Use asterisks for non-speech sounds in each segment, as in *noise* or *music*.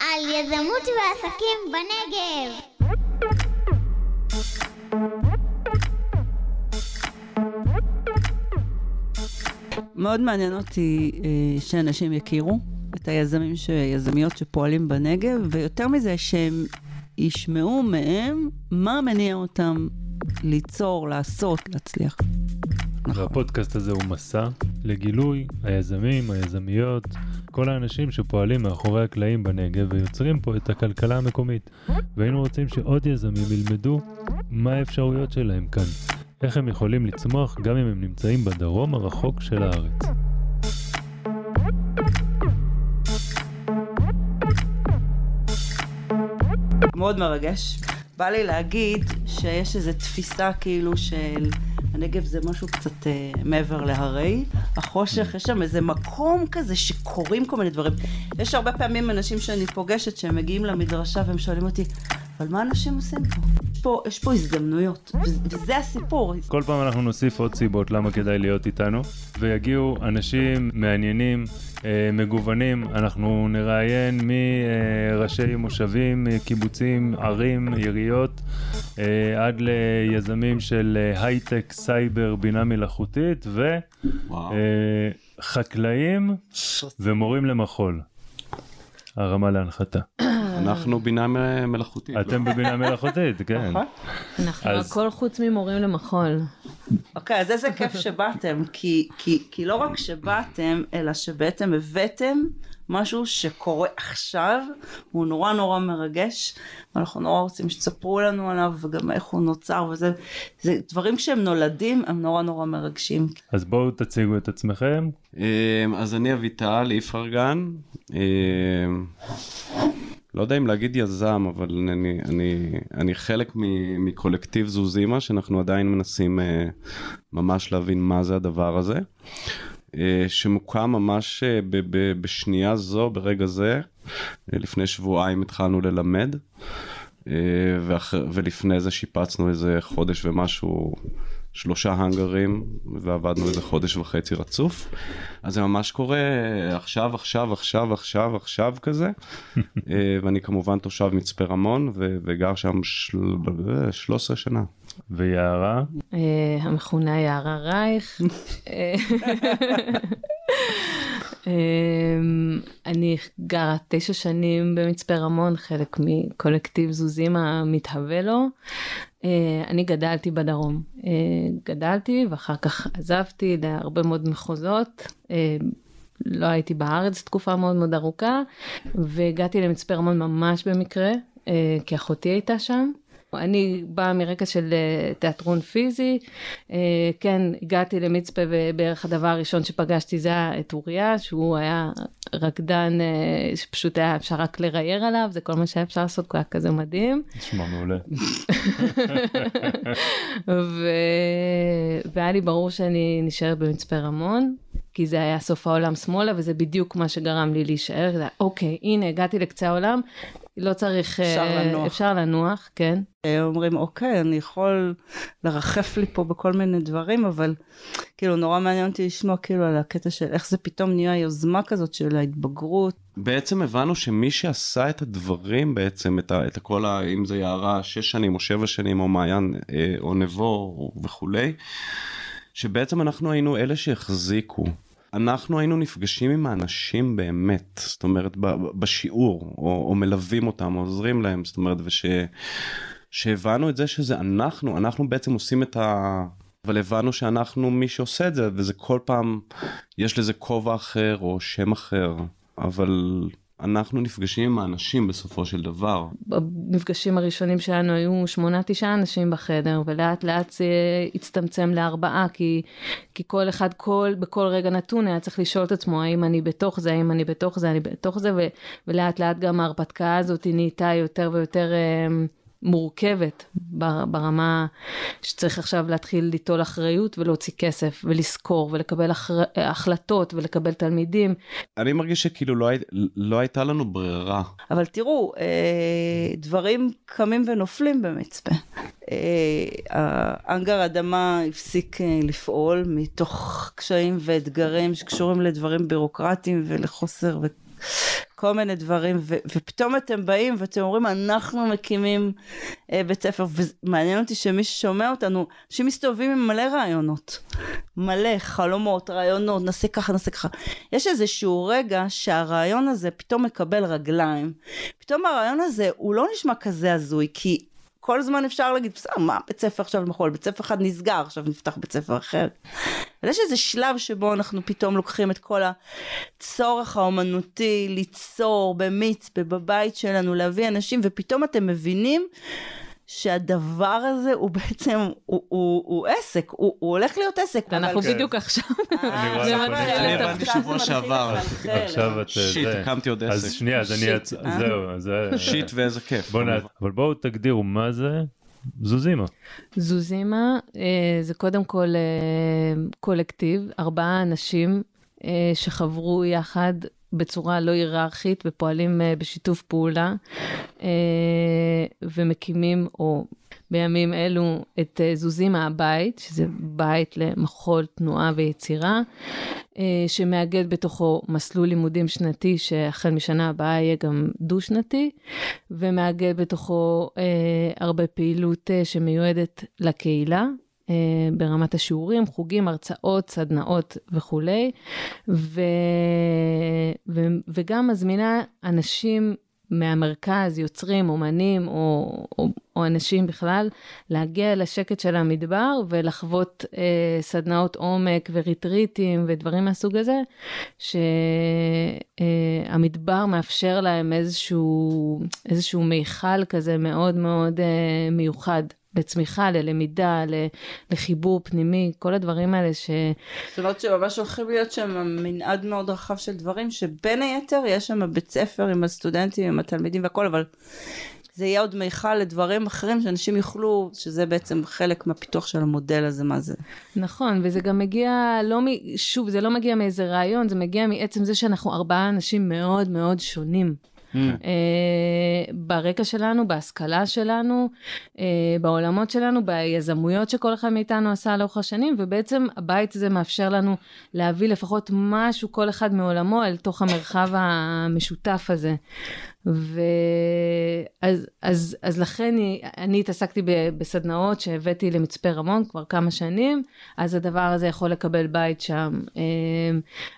על יזמות ועסקים בנגב. מאוד מעניין אותי אה, שאנשים יכירו את היזמים, יזמיות שפועלים בנגב, ויותר מזה שהם ישמעו מהם מה מניע אותם ליצור, לעשות, להצליח. והפודקאסט הזה הוא מסע לגילוי היזמים, היזמיות, כל האנשים שפועלים מאחורי הקלעים בנגב ויוצרים פה את הכלכלה המקומית. והיינו רוצים שעוד יזמים ילמדו מה האפשרויות שלהם כאן, איך הם יכולים לצמוח גם אם הם נמצאים בדרום הרחוק של הארץ. מאוד מרגש. בא לי להגיד שיש איזו תפיסה כאילו של הנגב זה משהו קצת אה, מעבר להרי, החושך, יש שם איזה מקום כזה שקורים כל מיני דברים. יש הרבה פעמים אנשים שאני פוגשת שהם מגיעים למדרשה והם שואלים אותי, אבל מה אנשים עושים פה? יש פה, יש פה הזדמנויות, וזה הסיפור. כל פעם אנחנו נוסיף עוד סיבות למה כדאי להיות איתנו, ויגיעו אנשים מעניינים, אה, מגוונים, אנחנו נראיין מראשי מושבים, קיבוצים, ערים, עיריות, אה, עד ליזמים של אה, הייטק, סייבר, בינה מלאכותית, וחקלאים ומורים למחול. הרמה להנחתה. אנחנו בינה מלאכותית. אתם בבינה מלאכותית, *laughs* כן. נכון. אנחנו הכל חוץ ממורים למחול. אוקיי, אז איזה כיף שבאתם, כי לא רק שבאתם, אלא שבעצם הבאתם משהו שקורה עכשיו, הוא נורא נורא מרגש, ואנחנו נורא רוצים שתספרו לנו עליו, וגם איך הוא נוצר, וזה זה דברים כשהם נולדים, הם נורא נורא מרגשים. אז בואו תציגו את עצמכם. אמ, אז אני אביטל איפרגן. לא יודע אם להגיד יזם, אבל אני, אני, אני חלק מקולקטיב זוזימה, שאנחנו עדיין מנסים uh, ממש להבין מה זה הדבר הזה, uh, שמוקם ממש uh, ב, ב, בשנייה זו, ברגע זה, uh, לפני שבועיים התחלנו ללמד, uh, ואח, ולפני זה שיפצנו איזה חודש ומשהו שלושה האנגרים ועבדנו איזה חודש וחצי רצוף. אז זה ממש קורה עכשיו, עכשיו, עכשיו, עכשיו, עכשיו כזה. *laughs* אה, ואני כמובן תושב מצפה רמון וגר שם של... 13 שנה. ויערה? אה, המכונה יערה רייך. *laughs* *laughs* אני גרה תשע שנים במצפה רמון, חלק מקולקטיב זוזים המתהווה לו. אה, אני גדלתי בדרום. אה, גדלתי ואחר כך עזבתי להרבה מאוד מחוזות. אה, לא הייתי בארץ תקופה מאוד מאוד ארוכה, והגעתי למצפה רמון ממש במקרה, כי אחותי הייתה שם. אני באה מרקע של אה, תיאטרון פיזי, אה, כן, הגעתי למצפה ובערך הדבר הראשון שפגשתי זה היה את אוריה, שהוא היה רקדן אה, שפשוט היה אפשר רק לרייר עליו, זה כל מה שהיה אפשר לעשות, הוא היה כזה מדהים. נשמע מעולה. *laughs* ו... והיה לי ברור שאני נשארת במצפה רמון, כי זה היה סוף העולם שמאלה, וזה בדיוק מה שגרם לי להישאר, זה, אוקיי, הנה הגעתי לקצה העולם, לא צריך, אפשר uh, לנוח, אפשר לנוח, כן. אה, אומרים, אוקיי, אני יכול לרחף לי פה בכל מיני דברים, אבל כאילו נורא מעניין אותי לשמוע כאילו על הקטע של איך זה פתאום נהיה יוזמה כזאת של ההתבגרות. בעצם הבנו שמי שעשה את הדברים בעצם, את, ה, את הכל, ה, אם זה יערה שש שנים או שבע שנים או מעיין אה, או נבו וכולי, שבעצם אנחנו היינו אלה שהחזיקו. אנחנו היינו נפגשים עם האנשים באמת, זאת אומרת בשיעור, או, או מלווים אותם, או עוזרים להם, זאת אומרת, וש... שהבנו את זה שזה אנחנו, אנחנו בעצם עושים את ה... אבל הבנו שאנחנו מי שעושה את זה, וזה כל פעם, יש לזה כובע אחר או שם אחר, אבל אנחנו נפגשים עם האנשים בסופו של דבר. במפגשים הראשונים שלנו היו שמונה תשעה אנשים בחדר ולאט לאט זה הצטמצם לארבעה כי, כי כל אחד כל בכל רגע נתון היה צריך לשאול את עצמו האם אני בתוך זה האם אני בתוך זה אני בתוך זה ו, ולאט לאט גם ההרפתקה הזאת נהייתה יותר ויותר. אה, מורכבת ברמה שצריך עכשיו להתחיל ליטול אחריות ולהוציא כסף ולזכור ולקבל אחר... החלטות ולקבל תלמידים. אני מרגיש שכאילו לא, הי... לא הייתה לנו ברירה. אבל תראו, אה, דברים קמים ונופלים במצפה. אה, האנגר אדמה הפסיק אה, לפעול מתוך קשיים ואתגרים שקשורים לדברים בירוקרטיים ולחוסר כל מיני דברים, ו- ופתאום אתם באים ואתם אומרים, אנחנו מקימים אה, בית ספר, ומעניין אותי שמי ששומע אותנו, אנשים מסתובבים עם מלא רעיונות, מלא חלומות, רעיונות, נעשה ככה, נעשה ככה. יש איזשהו רגע שהרעיון הזה פתאום מקבל רגליים, פתאום הרעיון הזה הוא לא נשמע כזה הזוי, כי כל הזמן אפשר להגיד, בסדר, מה בית ספר עכשיו מחול? בית ספר אחד נסגר, עכשיו נפתח בית ספר אחר. אבל יש איזה שלב שבו אנחנו פתאום לוקחים את כל הצורך האומנותי ליצור במיץ, בבית שלנו, להביא אנשים, ופתאום אתם מבינים שהדבר הזה הוא בעצם, הוא, הוא, הוא עסק, הוא, הוא הולך להיות עסק. אנחנו כן. בדיוק עכשיו. אה, שלך. הבנתי שבוע שעבר. עכשיו את... אה, שיט. הקמתי עוד אז עסק. שנייה, אז אני... זהו, אז זה... שיט ואיזה כיף. בוא נע... אבל בואו תגדירו מה זה זוזימה. זוזימה אה, זה קודם כל קולקטיב, ארבעה אנשים שחברו יחד בצורה לא היררכית ופועלים אה, בשיתוף פעולה אה, ומקימים, או בימים אלו, את אה, זוזימה הבית, שזה בית למחול, תנועה ויצירה, אה, שמאגד בתוכו מסלול לימודים שנתי, שהחל משנה הבאה יהיה גם דו-שנתי, ומאגד בתוכו אה, הרבה פעילות אה, שמיועדת לקהילה. אה, ברמת השיעורים, חוגים, הרצאות, סדנאות וכולי, ו... ו... וגם מזמינה אנשים מהמרכז, יוצרים, אומנים או, או, או אנשים בכלל, להגיע לשקט של המדבר ולחוות אה, סדנאות עומק וריטריטים ודברים מהסוג הזה, שהמדבר מאפשר להם איזשהו, איזשהו מיכל כזה מאוד מאוד אה, מיוחד. לצמיחה, ללמידה, לחיבור פנימי, כל הדברים האלה ש... זאת אומרת שממש הולכים להיות שם מנעד מאוד רחב של דברים, שבין היתר יש שם בית ספר עם הסטודנטים, עם התלמידים והכל, אבל זה יהיה עוד מיכל לדברים אחרים שאנשים יוכלו, שזה בעצם חלק מהפיתוח של המודל הזה, מה זה. נכון, וזה גם מגיע, לא מ... שוב, זה לא מגיע מאיזה רעיון, זה מגיע מעצם זה שאנחנו ארבעה אנשים מאוד מאוד שונים. אה, ברקע שלנו, בהשכלה שלנו, אה, בעולמות שלנו, ביזמויות שכל אחד מאיתנו עשה לאורך השנים, ובעצם הבית הזה מאפשר לנו להביא לפחות משהו, כל אחד מעולמו, אל תוך המרחב המשותף הזה. ואז אז, אז לכן אני התעסקתי ב- בסדנאות שהבאתי למצפה רמון כבר כמה שנים, אז הדבר הזה יכול לקבל בית שם. אה,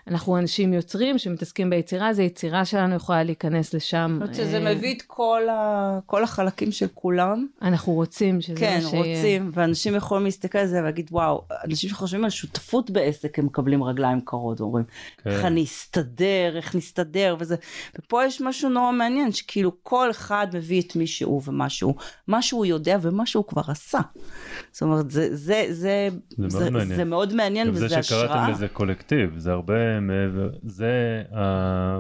אנחנו אנשים יוצרים שמתעסקים ביצירה, אז היצירה שלנו יכולה להיכנס לשם. זאת אומרת שזה אה, מביא את כל, ה... כל החלקים של כולם. אנחנו רוצים שזה כן, מה שיהיה. רוצים, ואנשים יכולים להסתכל על זה ולהגיד, וואו, אנשים שחושבים על שותפות בעסק, הם מקבלים רגליים קרות, אומרים, כן. איך אני אסתדר, איך נסתדר, וזה. ופה יש משהו נורא מעניין, שכאילו כל אחד מביא את מי שהוא ומה שהוא, מה שהוא יודע ומה שהוא כבר עשה. זאת אומרת, זה, זה, זה, זה מאוד מעניין. זה מאוד מעניין גם וזה זה השראה. שקראתם לזה קולקטיב, זה הרבה מעבר, זה uh,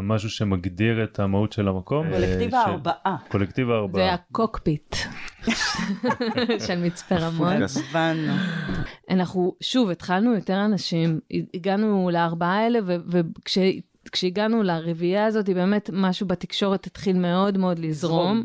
משהו שמגדיר את המהות של המקום. קולקטיב אה, ש- הארבעה. קולקטיב זה הארבעה. הקוקפיט *laughs* של מצפה רמון. *laughs* אנחנו, שוב, התחלנו יותר אנשים, הגענו לארבעה האלה, וכש... כשהגענו לרביעייה הזאת, באמת משהו בתקשורת התחיל מאוד מאוד לזרום.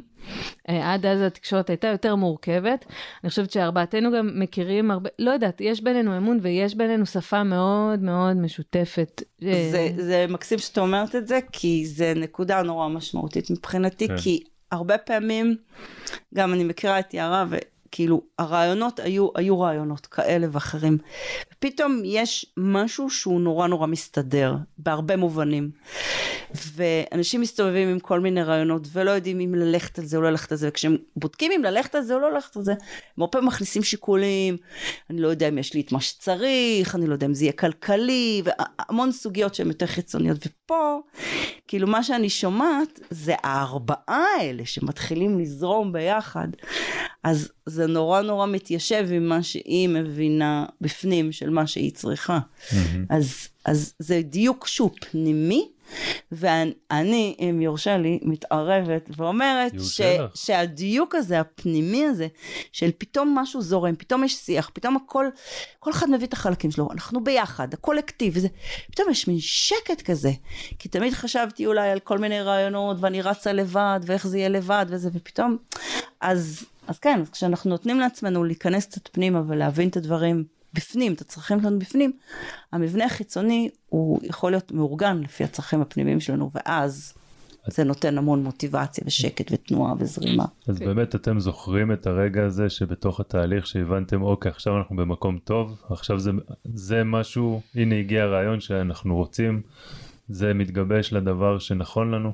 אה, עד אז התקשורת הייתה יותר מורכבת. אני חושבת שארבעתנו גם מכירים הרבה, לא יודעת, יש בינינו אמון ויש בינינו שפה מאוד מאוד משותפת. אה, זה, זה מקסים שאתה אומרת את זה, כי זה נקודה נורא משמעותית מבחינתי, כן. כי הרבה פעמים, גם אני מכירה את יערה, וכאילו הרעיונות היו, היו רעיונות כאלה ואחרים. פתאום יש משהו שהוא נורא נורא מסתדר, בהרבה מובנים. ואנשים מסתובבים עם כל מיני רעיונות ולא יודעים אם ללכת על זה או לא ללכת על זה, וכשהם בודקים אם ללכת על זה או לא ללכת על זה, הם הרבה פעמים מכניסים שיקולים, אני לא יודע אם יש לי את מה שצריך, אני לא יודע אם זה יהיה כלכלי, והמון סוגיות שהן יותר חיצוניות. ופה, כאילו מה שאני שומעת זה הארבעה האלה שמתחילים לזרום ביחד, אז זה נורא נורא מתיישב עם מה שהיא מבינה בפנים של מה שהיא צריכה. אז, אז זה דיוק שהוא פנימי. ואני, אם יורשה לי, מתערבת ואומרת ש. שהדיוק הזה, הפנימי הזה, של פתאום משהו זורם, פתאום יש שיח, פתאום הכל, כל אחד מביא את החלקים שלו, אנחנו ביחד, הקולקטיב, וזה, פתאום יש מין שקט כזה. כי תמיד חשבתי אולי על כל מיני רעיונות, ואני רצה לבד, ואיך זה יהיה לבד, וזה, ופתאום, אז, אז כן, אז כשאנחנו נותנים לעצמנו להיכנס קצת פנימה ולהבין את הדברים בפנים, את הצרכים שלנו בפנים, המבנה החיצוני הוא יכול להיות מאורגן לפי הצרכים הפנימיים שלנו, ואז זה נותן המון מוטיבציה ושקט ותנועה וזרימה. אז באמת אתם זוכרים את הרגע הזה שבתוך התהליך שהבנתם אוקיי עכשיו אנחנו במקום טוב עכשיו זה זה משהו הנה הגיע הרעיון שאנחנו רוצים זה מתגבש לדבר שנכון לנו.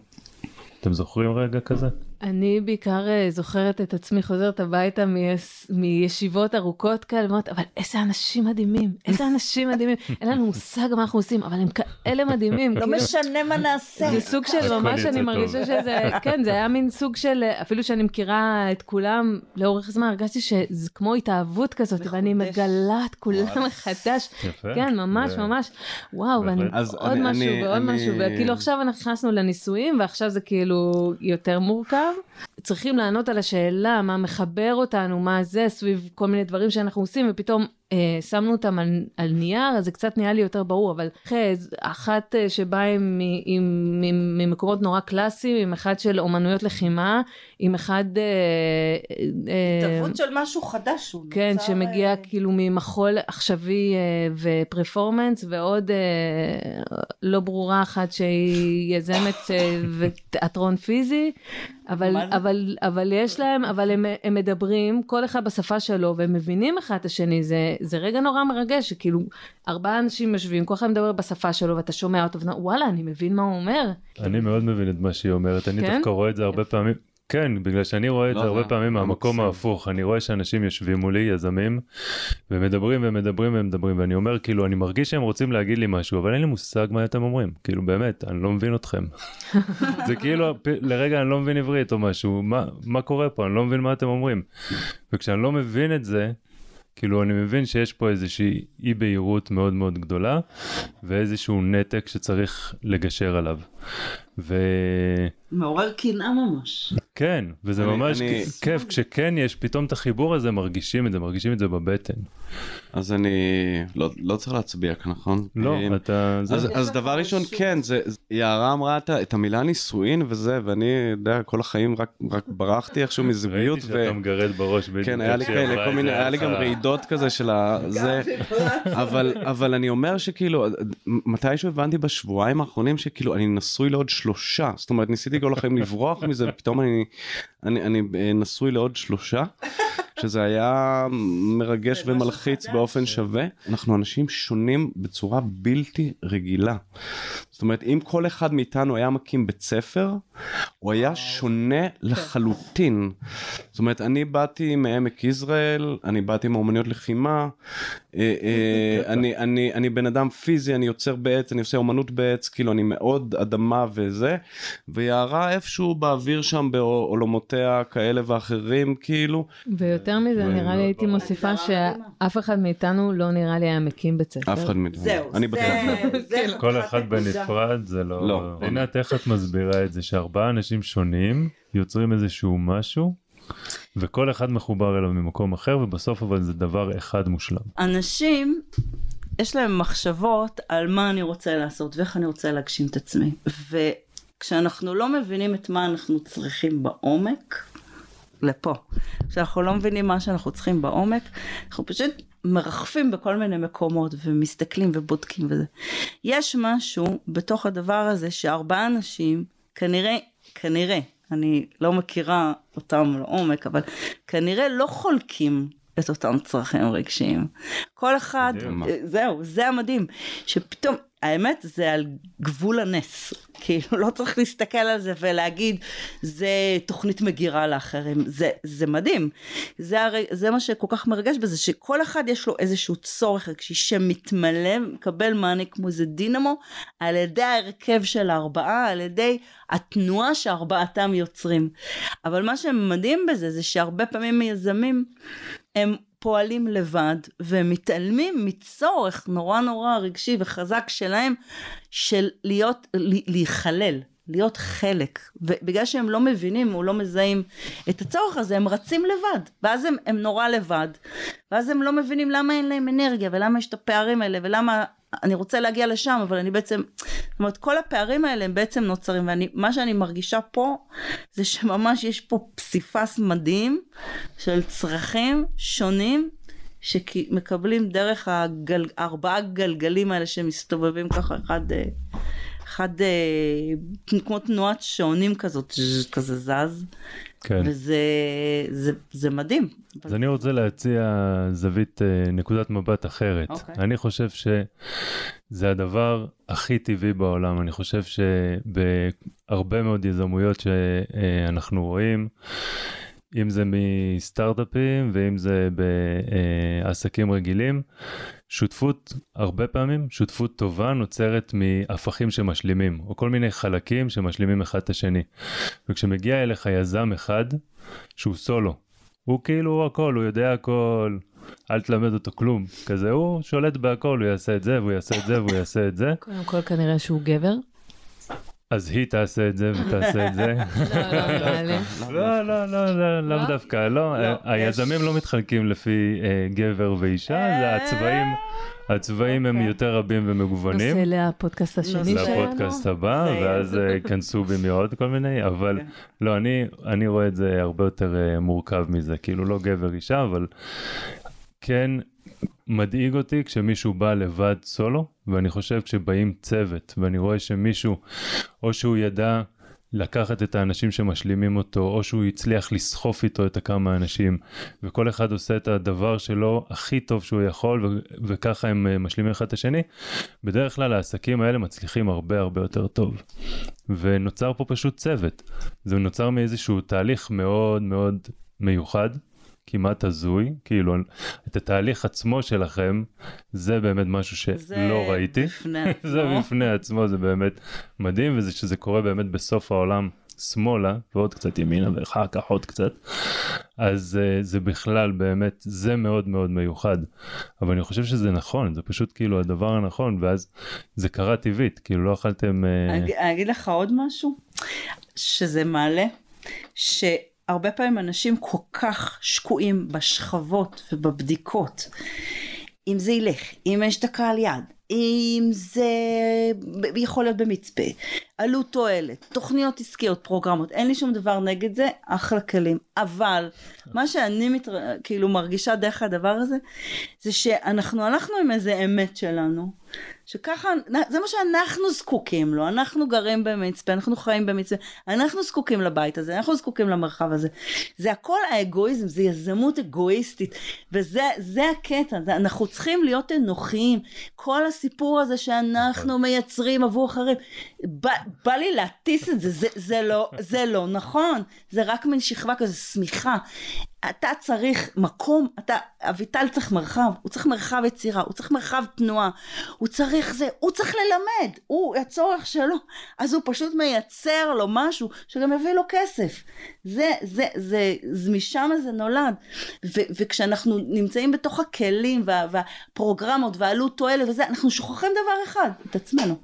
אתם זוכרים רגע כזה? אני בעיקר אה, זוכרת את עצמי חוזרת הביתה מיש... מישיבות ארוכות כאלה, ואומרת, אבל איזה אנשים מדהימים, איזה אנשים מדהימים, *laughs* אין לנו מושג מה אנחנו עושים, אבל הם כאלה מדהימים. לא כאילו, משנה מה נעשה. זה סוג של ממש, אני. מרגישה שזה, כן, זה היה מין סוג של, אפילו שאני מכירה את כולם לאורך זמן, הרגשתי שזה כמו התאהבות כזאת, ואני. מגלה את כולם מחדש. כן, ממש, ממש. וואו, ואני עוד אני- משהו אני- ועוד אני- משהו, וכאילו עכשיו אנחנו נכנסנו לנישואים, ועכשיו זה כאילו יותר מורכב. צריכים לענות על השאלה מה מחבר אותנו, מה זה, סביב כל מיני דברים שאנחנו עושים, ופתאום אה, שמנו אותם על, על נייר, אז זה קצת נהיה לי יותר ברור, אבל חז, אחת אה, שבאה ממקומות נורא קלאסיים, עם אחד של אומנויות לחימה, עם אחד... אה, אה, התערבות של משהו חדש. הוא כן, נוצר, שמגיע אה, כאילו ממחול עכשווי אה, ופרפורמנס, ועוד אה, לא ברורה אחת שהיא יזמת אה, ותיאטרון פיזי, אבל? אבל, אבל יש להם, אבל הם, הם מדברים, כל אחד בשפה שלו, והם מבינים אחד את השני, זה, זה רגע נורא מרגש, שכאילו ארבעה אנשים יושבים, כל אחד מדבר בשפה שלו, ואתה שומע אותו, ואתה וואלה, אני מבין מה הוא אומר. אני מאוד מבין את מה שהיא אומרת אני כן? דווקא רואה את זה הרבה פעמים. כן, בגלל שאני רואה את זה הרבה לא, פעמים לא מהמקום. ההפוך, אני רואה שאנשים יושבים מולי, יזמים, ומדברים ומדברים ומדברים, ואני אומר כאילו, אני מרגיש שהם רוצים להגיד לי משהו, אבל אין לי מושג מה אתם אומרים, כאילו באמת, אני לא מבין אתכם. *laughs* זה כאילו, לרגע אני לא מבין עברית או משהו, מה, מה קורה פה, אני לא מבין מה אתם אומרים. וכשאני לא מבין את זה, כאילו אני מבין שיש פה איזושהי אי בהירות מאוד מאוד גדולה ואיזשהו נתק שצריך לגשר עליו. וכן, מעורר קנאה ממש. וזה אני- ממש אני- כיף, כשכן יש פתאום את החיבור הזה מרגישים את זה, מרגישים את זה בבטן. אז אני לא, לא צריך להצביע כאן, נכון? לא, אה, אתה... זה- אז, אז דבר ראשון, כן, זה, זה- יערה אמרה את, את המילה נישואין וזה, ואני יודע, כל החיים רק, רק ברחתי איכשהו מזוגיות. ראיתי שאתה מגרד בראש בדיוק. כן, היה לי כאלה, כל מיני, היה לי גם אז רעידות כזה של ה... זה, אבל, אבל אני אומר שכאילו, מתישהו הבנתי בשבועיים האחרונים שכאילו אני נשוי לעוד שלושה, זאת אומרת ניסיתי כל החיים לברוח מזה, ופתאום אני, אני, אני אה, נשוי לעוד שלושה. שזה היה מרגש ומלחיץ. באופן שווה. אנחנו אנשים שונים בצורה בלתי רגילה. זאת אומרת, אם כל אחד מאיתנו היה מקים בית ספר, הוא היה שונה לחלוטין. זאת אומרת, אני באתי מעמק יזרעאל, אני באתי מאומנויות לחימה, אה, אה, אני, אני, אני בן אדם פיזי, אני יוצר בעץ, אני עושה אומנות בעץ, כאילו אני מאוד אדמה וזה, ויערה איפשהו באוויר שם בעולמותיה כאלה ואחרים, כאילו, ויותר מזה, נראה לי הייתי מוסיפה שאף אחד מאיתנו לא נראה לי היה מקים בית ספר. אף אחד מאיתנו. זהו. זה, זה *laughs* כל אחד נקודה. בנפרד זה לא... לא. עינת, איך את מסבירה את זה שארבעה אנשים שונים יוצרים איזשהו משהו וכל אחד מחובר אליו ממקום אחר ובסוף אבל זה דבר אחד מושלם. אנשים, יש להם מחשבות על מה אני רוצה לעשות ואיך אני רוצה להגשים את עצמי. וכשאנחנו לא מבינים את מה אנחנו צריכים בעומק, לפה. כשאנחנו לא מבינים מה שאנחנו צריכים בעומק, אנחנו פשוט מרחפים בכל מיני מקומות ומסתכלים ובודקים וזה. יש משהו בתוך הדבר הזה שארבעה אנשים, כנראה, כנראה, אני לא מכירה אותם לעומק, אבל כנראה לא חולקים את אותם צרכים רגשיים. כל אחד. זהו, זה המדהים, שפתאום, האמת זה על גבול הנס, כאילו לא צריך להסתכל על זה ולהגיד זה תוכנית מגירה לאחרים, זה, זה מדהים, זה, הרי, זה מה שכל כך מרגש בזה, שכל אחד יש לו איזשהו צורך רגשי שמתמלא, מקבל מענה כמו איזה דינמו, על ידי ההרכב של הארבעה, על ידי התנועה שארבעתם יוצרים. אבל מה שמדהים בזה זה שהרבה פעמים מיזמים הם פועלים לבד ומתעלמים מצורך נורא נורא רגשי וחזק שלהם של להיות, להיכלל, להיות חלק. ובגלל שהם לא מבינים או לא מזהים את הצורך הזה, הם רצים לבד. ואז הם, הם נורא לבד. ואז הם לא מבינים למה אין להם אנרגיה ולמה יש את הפערים האלה ולמה אני רוצה להגיע לשם אבל אני בעצם, זאת אומרת כל הפערים האלה הם בעצם נוצרים ומה שאני מרגישה פה זה שממש יש פה פסיפס מדהים של צרכים שונים שמקבלים דרך הגל, ארבעה גלגלים האלה שמסתובבים ככה אחד, אה, אחד אה, כמו תנועת שעונים כזאת, כזה זז, כן. וזה זה, זה מדהים. אז אני רוצה להציע זווית, אה, נקודת מבט אחרת. אוקיי. אני חושב שזה הדבר הכי טבעי בעולם. אני חושב שבהרבה מאוד יזמויות שאנחנו רואים, אם זה מסטארט-אפים ואם זה בעסקים רגילים, שותפות, הרבה פעמים, שותפות טובה נוצרת מהפכים שמשלימים, או כל מיני חלקים שמשלימים אחד את השני. וכשמגיע אליך יזם אחד, שהוא סולו, הוא כאילו הוא הכל, הוא יודע הכל, אל תלמד אותו כלום. כזה הוא שולט בהכל, הוא יעשה את זה, והוא יעשה את זה, והוא יעשה את זה. קודם כל כנראה שהוא גבר. אז היא תעשה את זה ותעשה את זה. לא, לא. לא, לא, לא, לא, דווקא, לא, לא, היזמים לא מתחלקים לפי אה, גבר ואישה, זה הצבעים, הצבעים הם אוקיי. יותר רבים ומגוונים. נושא לפודקאסט השני שלנו. לפודקאסט הבא, ואז אה, ייכנסו בי מעוד כל מיני, אבל כן. לא, אני, רואה את זה הרבה יותר אה, מורכב מזה, כאילו לא גבר אישה, אבל כן מדאיג אותי כשמישהו בא לבד סולו, ואני חושב כשבאים צוות, ואני רואה שמישהו, או שהוא ידע לקחת את האנשים שמשלימים אותו, או שהוא הצליח לסחוף איתו את הכמה אנשים, וכל אחד עושה את הדבר שלו הכי טוב שהוא יכול, ו- וככה הם אה, משלימים אחד את השני, בדרך כלל העסקים האלה מצליחים הרבה הרבה יותר טוב. ונוצר פה פשוט צוות. זה נוצר מאיזשהו תהליך מאוד מאוד מיוחד, כמעט הזוי, כאילו את התהליך עצמו שלכם, זה באמת משהו זה שלא ראיתי. בפני *laughs* זה. בפני עצמו, זה באמת מדהים, וזה שזה קורה באמת בסוף העולם שמאלה, ועוד קצת ימינה ואחר כך עוד קצת, אז uh, זה בכלל באמת, זה מאוד מאוד מיוחד. אבל אני חושב שזה נכון, זה פשוט כאילו הדבר הנכון, ואז זה קרה טבעית, כאילו לא אכלתם... אה, אני אגיד- לך עוד משהו, שזה מעלה, שהרבה פעמים אנשים כל כך שקועים בשכבות ובבדיקות. אם זה ילך, אם יש את הקהל יד, אם זה יכול להיות במצפה, עלות תועלת, תוכניות עסקיות, פרוגרמות, אין לי שום דבר נגד זה, אחלה כלים. אבל מה שאני מתר... כאילו מרגישה דרך הדבר הזה, זה שאנחנו הלכנו עם איזה אמת שלנו, שככה, זה מה שאנחנו זקוקים לו, אנחנו גרים במצפה, אנחנו חיים במצפה, אנחנו זקוקים לבית הזה, אנחנו זקוקים למרחב הזה. זה הכל האגואיזם, זה יזמות אגואיסטית, וזה זה הקטע, זה- אנחנו צריכים להיות אנוכיים. כל הסיפור הזה שאנחנו מייצרים עבור אחרים, בא, בא לי להטיס את זה, זה, זה, לא, זה לא נכון, זה רק מין שכבה כזה, שמיכה. אתה צריך מקום, אתה, אביטל צריך מרחב, הוא צריך מרחב יצירה, הוא צריך מרחב תנועה, הוא צריך זה, הוא צריך ללמד, הוא, הצורך שלו, אז הוא פשוט מייצר לו משהו שגם יביא לו כסף. זה, זה, זה, זה משם זה נולד. ו, וכשאנחנו נמצאים בתוך הכלים וה, והפרוגרמות והעלות תועלת וזה, אנחנו שוכחים דבר אחד, את עצמנו.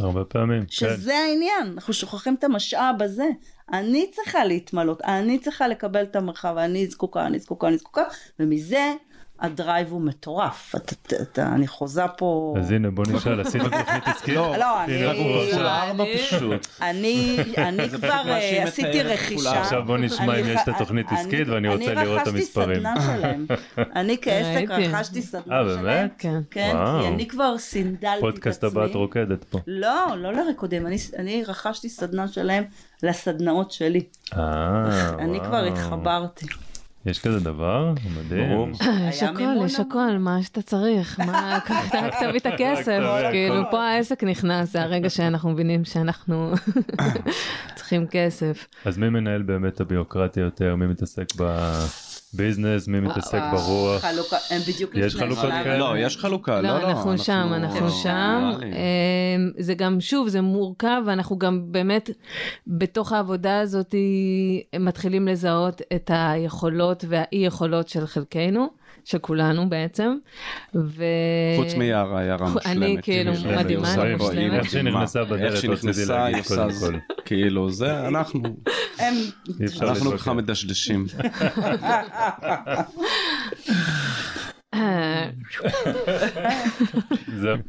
הרבה פעמים, כן. שזה העניין, אנחנו שוכחים את המשאב הזה. אני צריכה להתמלות, אני צריכה לקבל את המרחב, אני זקוקה, אני זקוקה, אני זקוקה, ומזה הדרייב הוא מטורף. אתה, אתה, אתה, אני חוזה פה... אז הנה בוא נשאל, עשית תוכנית עסקית? לא, לא, אני-. אני, אני כבר אה, עשיתי רכישה. עכשיו בוא נשמע אני אם יש את התוכנית אני- עסקית, ואני רוצה אני לראות את המספרים. רכשתי סדנה שלהם. אני *laughs* כעסק. רכשתי סדנה אה, שלהם. באמת? כן. כן. כי אני כבר סינדלתי את עצמי. פודקאסט הבא את רוקדת פה. לא, לא לריקודים, אני, אני רכשתי סדנה שלהם לסדנאות שלי. אה, אני וואו. כבר התחברתי. יש כזה דבר? מדהים. ברור. יש הכל, יש. הכל, מה שאתה צריך, מה, *laughs* רק רק תביא את הכסף. כאילו פה העסק נכנס, זה הרגע שאנחנו מבינים שאנחנו *clears throat* צריכים כסף. אז מי מנהל באמת את הביוקרטיה יותר? מי מתעסק בביזנס? מי מתעסק ברוח? חלוקה, הם בדיוק יש לפני חלוקות שלב. כאלה? לא, יש חלוקה, לא, לא, לא. אנחנו שם, אנחנו שם. נראה לי. אמ, זה גם, שוב, זה מורכב, ואנחנו גם באמת, בתוך העבודה הזאת, מתחילים לזהות את היכולות והאי יכולות של חלקנו, של כולנו בעצם. ו... חוץ מיערה, יערה מושלמת. אני כאילו מדהימה, אני מושלמת. איך שהיא. נכנסה בדלת, איך שהיא רציתי נכנסה, להגיד היא עושה קודם זה. כל. כאילו, זה אנחנו. אנחנו. ככה מדשדשים. אה.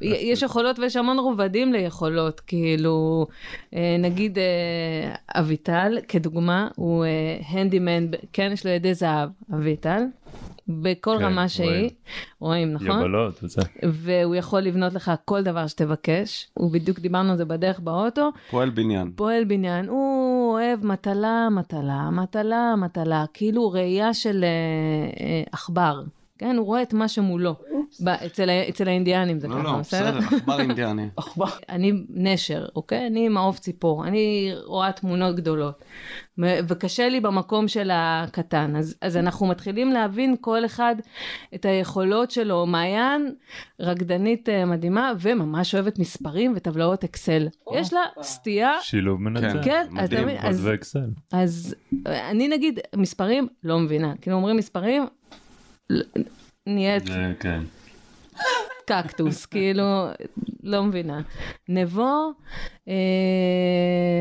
יש יכולות ויש המון רובדים ליכולות, כאילו, אה, נגיד אה, אביטל, כדוגמה, הוא הנדימן, כן, יש לו ידי זהב, אביטל, בכל כן, רמה שהיא, רואים. רואים, נכון? יבלות וזה. והוא יכול לבנות לך כל דבר שתבקש, ובדיוק דיברנו על זה בדרך באוטו, פועל בניין. פועל בניין, הוא אוהב מטלה, מטלה, מטלה, מטלה, כאילו ראייה של אה, אה, עכבר, כן? הוא רואה את מה שמולו. ב- אצל, האינדיאנים זה לא, ככה, לא, בסדר, עכבר *laughs* אינדיאני. אני נשר, אוקיי? אני מעוף ציפור, אני רואה תמונות גדולות. וקשה לי במקום של הקטן. אז, אז אנחנו מתחילים להבין כל אחד את היכולות שלו. מעיין, רקדנית אה, מדהימה, וממש אוהבת מספרים וטבלאות אקסל. יש לה סטייה, שילוב מנצח. כן, אז מדהים. אז, אה, אני נגיד, מספרים, לא מבינה. כאילו אומרים מספרים, נהיית כן. קקטוס, *laughs* כאילו, לא מבינה. נבו, אה,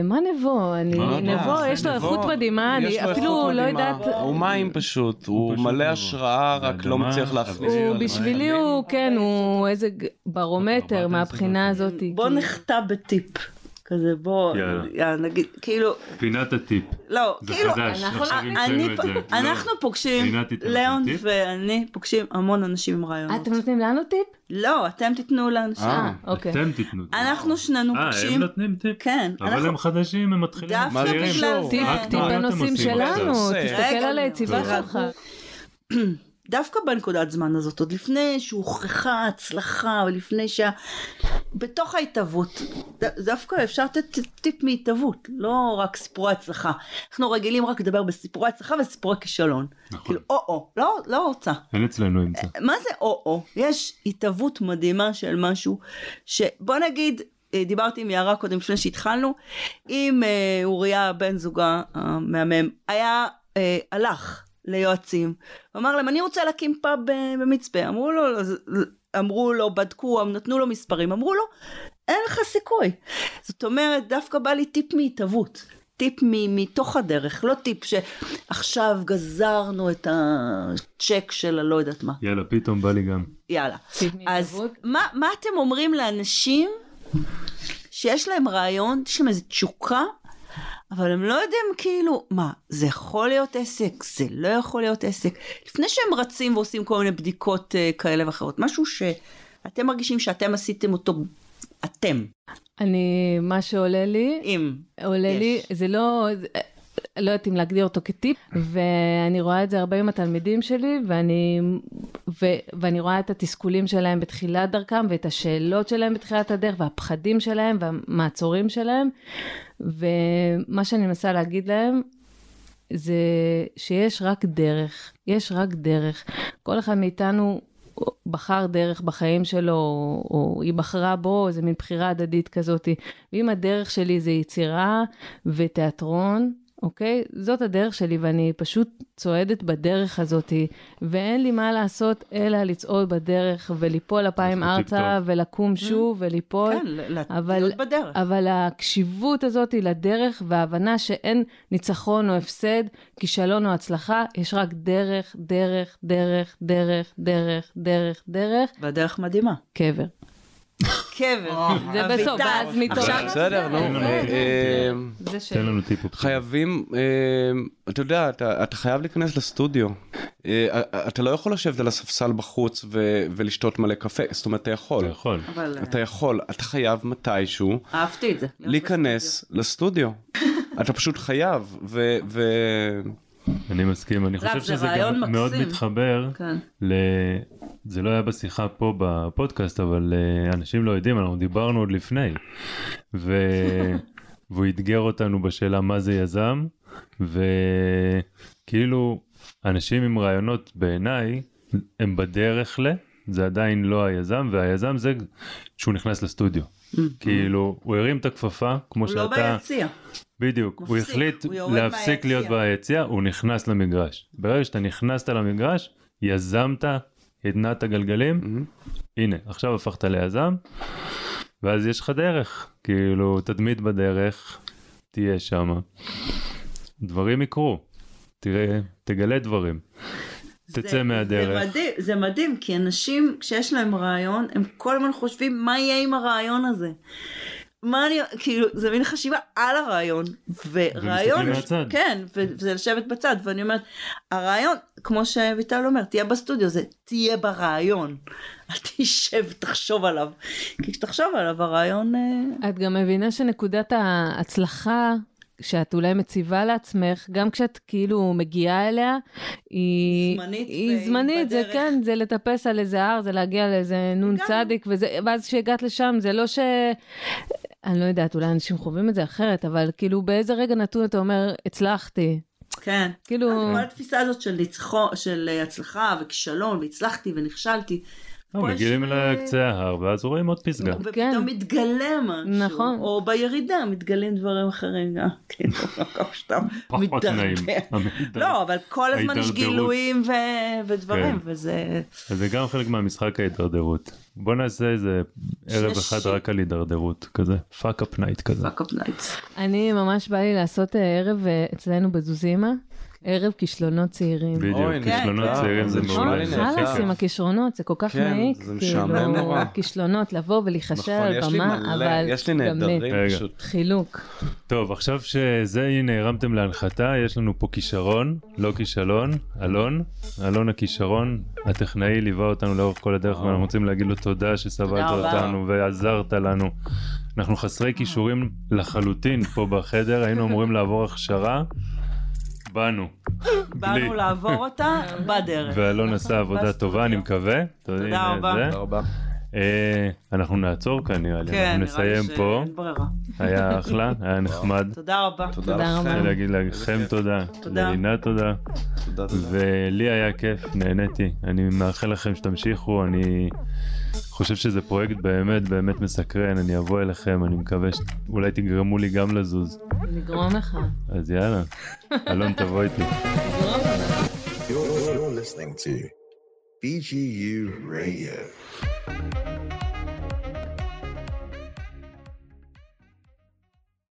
מה נבו? אני, לא נבו, זה יש לו נבו, איכות מדהימה, אני לו אפילו לא. יודעת, הוא מים פשוט, הוא פשוט מלא. השראה, רק לא מצליח להכניס. הוא בשבילי הוא, כן, הוא איזה ברומטר מהבחינה העשרה. הזאת. בוא כאילו. נחטא בטיפ. כזה בוא, יאללה. יאללה, נגיד, כאילו, פינת הטיפ. לא, זה כאילו, חדש, אנחנו- עכשיו אני המצאנו את זה. אנחנו לא. פוגשים, ליאון? ואני פוגשים המון אנשים עם רעיונות. אתם נותנים לנו טיפ? לא, אתם תיתנו לאנשים. אה, אוקיי. אתם תיתנו. אנחנו שנינו אה, הם פוגשים, נותנים טיפ? כן, אבל אנחנו- הם חדשים, הם מתחילים. דווקא. בגלל קשור? זה. טיפ, בנושאים שלנו? תסתכל על היציבה. שלך. *clears throat* דווקא בנקודת זמן הזאת, עוד לפני שהוכחה הצלחה, ולפני שה... בתוך ההתהוות, דווקא אפשר לתת טיפ מהתהוות, לא רק סיפורי הצלחה. אנחנו רגילים רק לדבר בסיפורי הצלחה וסיפורי כישלון. נכון. כאילו, או-או, לא, לא רוצה. אין אצלנו אמצע. מה זה או-או? יש התהוות מדהימה של משהו, שבוא נגיד, אה, דיברתי עם יערה קודם לפני שהתחלנו, אם אה, אוריה בן זוגה המהמם היה, אה, הלך ליועצים, ואמר להם אני רוצה להקים פאב אה, במצפה, אמרו לו, אמרו לו, בדקו, נתנו לו מספרים, אמרו לו, אין לך סיכוי. זאת אומרת, דווקא בא לי טיפ מהתהוות. טיפ מ- מתוך הדרך, לא טיפ שעכשיו גזרנו את הצ'ק של הלא יודעת מה. יאללה, פתאום בא לי גם. יאללה. אז? מה, מה אתם אומרים לאנשים שיש להם רעיון, יש להם איזו תשוקה, אבל הם לא יודעים כאילו, מה, זה יכול להיות עסק, זה לא יכול להיות עסק. לפני שהם רצים ועושים כל מיני בדיקות uh, כאלה ואחרות, משהו שאתם מרגישים שאתם עשיתם אותו, אתם, אני, מה שעולה לי, אם. עולה יש. לי, זה לא, לא יודעת אם להגדיר אותו כטיפ, ואני רואה את זה הרבה עם התלמידים שלי, ואני, ו, ואני רואה את התסכולים שלהם בתחילת דרכם, ואת השאלות שלהם בתחילת הדרך, והפחדים שלהם, והמעצורים שלהם, ומה שאני מנסה להגיד להם, זה שיש רק דרך, יש רק דרך. כל אחד מאיתנו בחר דרך בחיים שלו, או, או היא בחרה בו, זה מין בחירה הדדית כזאת. ואם הדרך שלי זה יצירה ותיאטרון, אוקיי? זאת הדרך שלי, ואני פשוט צועדת בדרך הזאת, ואין לי מה לעשות אלא לצעוד בדרך וליפול אפיים ארצה, טוב. ולקום שוב וליפול. כן, אבל- להיות בדרך. אבל הקשיבות הזאת היא לדרך וההבנה שאין ניצחון או הפסד, כישלון או הצלחה, יש רק דרך, דרך, דרך, דרך, דרך, דרך, דרך, והדרך מדהימה. קבר. קבר. זה בסוף, אביטל. ואז מתעורר. בסדר, נו. תן לנו אה, טיפ. אה. תן לנו טיפ. חייבים, אה, אתה יודע, אתה, חייב להיכנס לסטודיו. אה, אתה לא יכול לשבת על הספסל בחוץ ולשתות מלא קפה, זאת אומרת, אתה יכול. אתה יכול. אה, אתה יכול, אתה חייב מתישהו אהבתי את זה. להיות להיכנס לסטודיו. *laughs* אתה פשוט חייב, ו... אני מסכים, אני חושב זה שזה גם מאוד. מתחבר כן. ל... זה לא היה בשיחה פה בפודקאסט, אבל אה, אנשים לא יודעים, אנחנו דיברנו עוד לפני. ו... *laughs* והוא אתגר אותנו בשאלה מה זה יזם, וכאילו אנשים עם רעיונות בעיניי הם בדרך ל... זה עדיין לא היזם, והיזם זה שהוא נכנס לסטודיו. כאילו, הוא הרים את הכפפה, כמו הוא לא שאתה... ביציע. בדיוק, הוא מפסיק, החליט הוא להפסיק מהיציע. להיות ביציע, הוא נכנס למגרש. ברגע שאתה נכנסת למגרש, יזמת, התנעת גלגלים, הנה, עכשיו הפכת ליזם, ואז יש לך דרך, כאילו, תדמית בדרך, תהיה שם. דברים יקרו, תראה, תגלה דברים. תצא זה- מהדרך. זה מדהים, זה מדהים, כי אנשים, כשיש להם רעיון, הם כל הזמן חושבים מה יהיה עם הרעיון הזה. מה אני, כאילו, זה מין חשיבה על הרעיון, ורעיון, מהצד. כן, וזה לשבת בצד, ואני אומרת, הרעיון, כמו שאביטל אומר, תהיה בסטודיו, זה תהיה ברעיון, *laughs* אל תשב, תחשוב עליו, כי כשתחשוב עליו, הרעיון, אה, את גם מבינה שנקודת ההצלחה שאת אולי מציבה לעצמך, גם כשאת כאילו מגיעה אליה, היא זמנית היא זמנית, זה בדרך. כן, זה לטפס על איזה הר, זה להגיע לאיזה נון גם. צדיק, וזה, ואז כשהגעת לשם, זה לא ש... אני לא יודעת, אולי אנשים חווים את זה אחרת, אבל כאילו באיזה רגע נתון אתה אומר, הצלחתי. כן. כאילו, כל התפיסה הזאת של ניצחו, של אה, הצלחה וכישלון, והצלחתי ונכשלתי. לא, פה מגיעים יש, אה, לקצה ההר, ואז רואים עוד פסגה. ופתאום כן. מתגלה משהו. נכון. או בירידה מתגלים דברים אחרים גם. כאילו, שאתה פחות. נעים. *laughs* לא, אבל כל הזמן יש. גילויים ו- ודברים, כן. וזה... אז זה גם חלק מהמשחק ההידרדרות. בוא נעשה איזה ערב אחד רק על הידרדרות, כזה fuck up night כזה. fuck up nights. אני ממש בא לי לעשות אה, ערב אה, אצלנו בזוזימה, ערב כישלונות צעירים. בדיוק, אוי, כישלונות. צעירים זה מעולה. חלאס כיף. עם הכישרונות, זה כל כך כן, מעיק, זה משעמם נורא. כישלונות, לבוא נכון, על לי במה, אבל יש לי גם נהדרים. פשוט. חילוק. טוב, עכשיו שזה, הנה, הרמתם להנחתה, יש לנו פה כישרון, לא כישלון, אלון, אלון הכישרון, הטכנאי ליווה אותנו לאורך כל הדרך, ואנחנו רוצים להגיד לו תודה שסבלת. אותנו ועזרת לנו. אנחנו חסרי כישורים לחלוטין פה בחדר, היינו אמורים לעבור הכשרה, באנו. באנו. לעבור אותה בדרך. ואלון עשה עבודה. טובה, אני מקווה. תודה רבה. תודה רבה. אה, אנחנו נעצור כאן נראה לי, כן, אנחנו נראה לי נסיים פה, שאין ברירה. היה אחלה, היה נחמד. תודה רבה. תודה תודה רבה. רוצה לכם. להגיד לכם תודה, תודה. לעינת תודה, תודה, תודה. ולי היה כיף, נהניתי. אני מאחל לכם שתמשיכו, אני חושב שזה פרויקט באמת באמת מסקרן, אני אבוא אליכם, אני מקווה שאולי תגרמו לי גם לזוז. נגרום לך. אז יאללה, אלון תבוא איתי. נגרום לך. You're, you're listening to BGU Radio.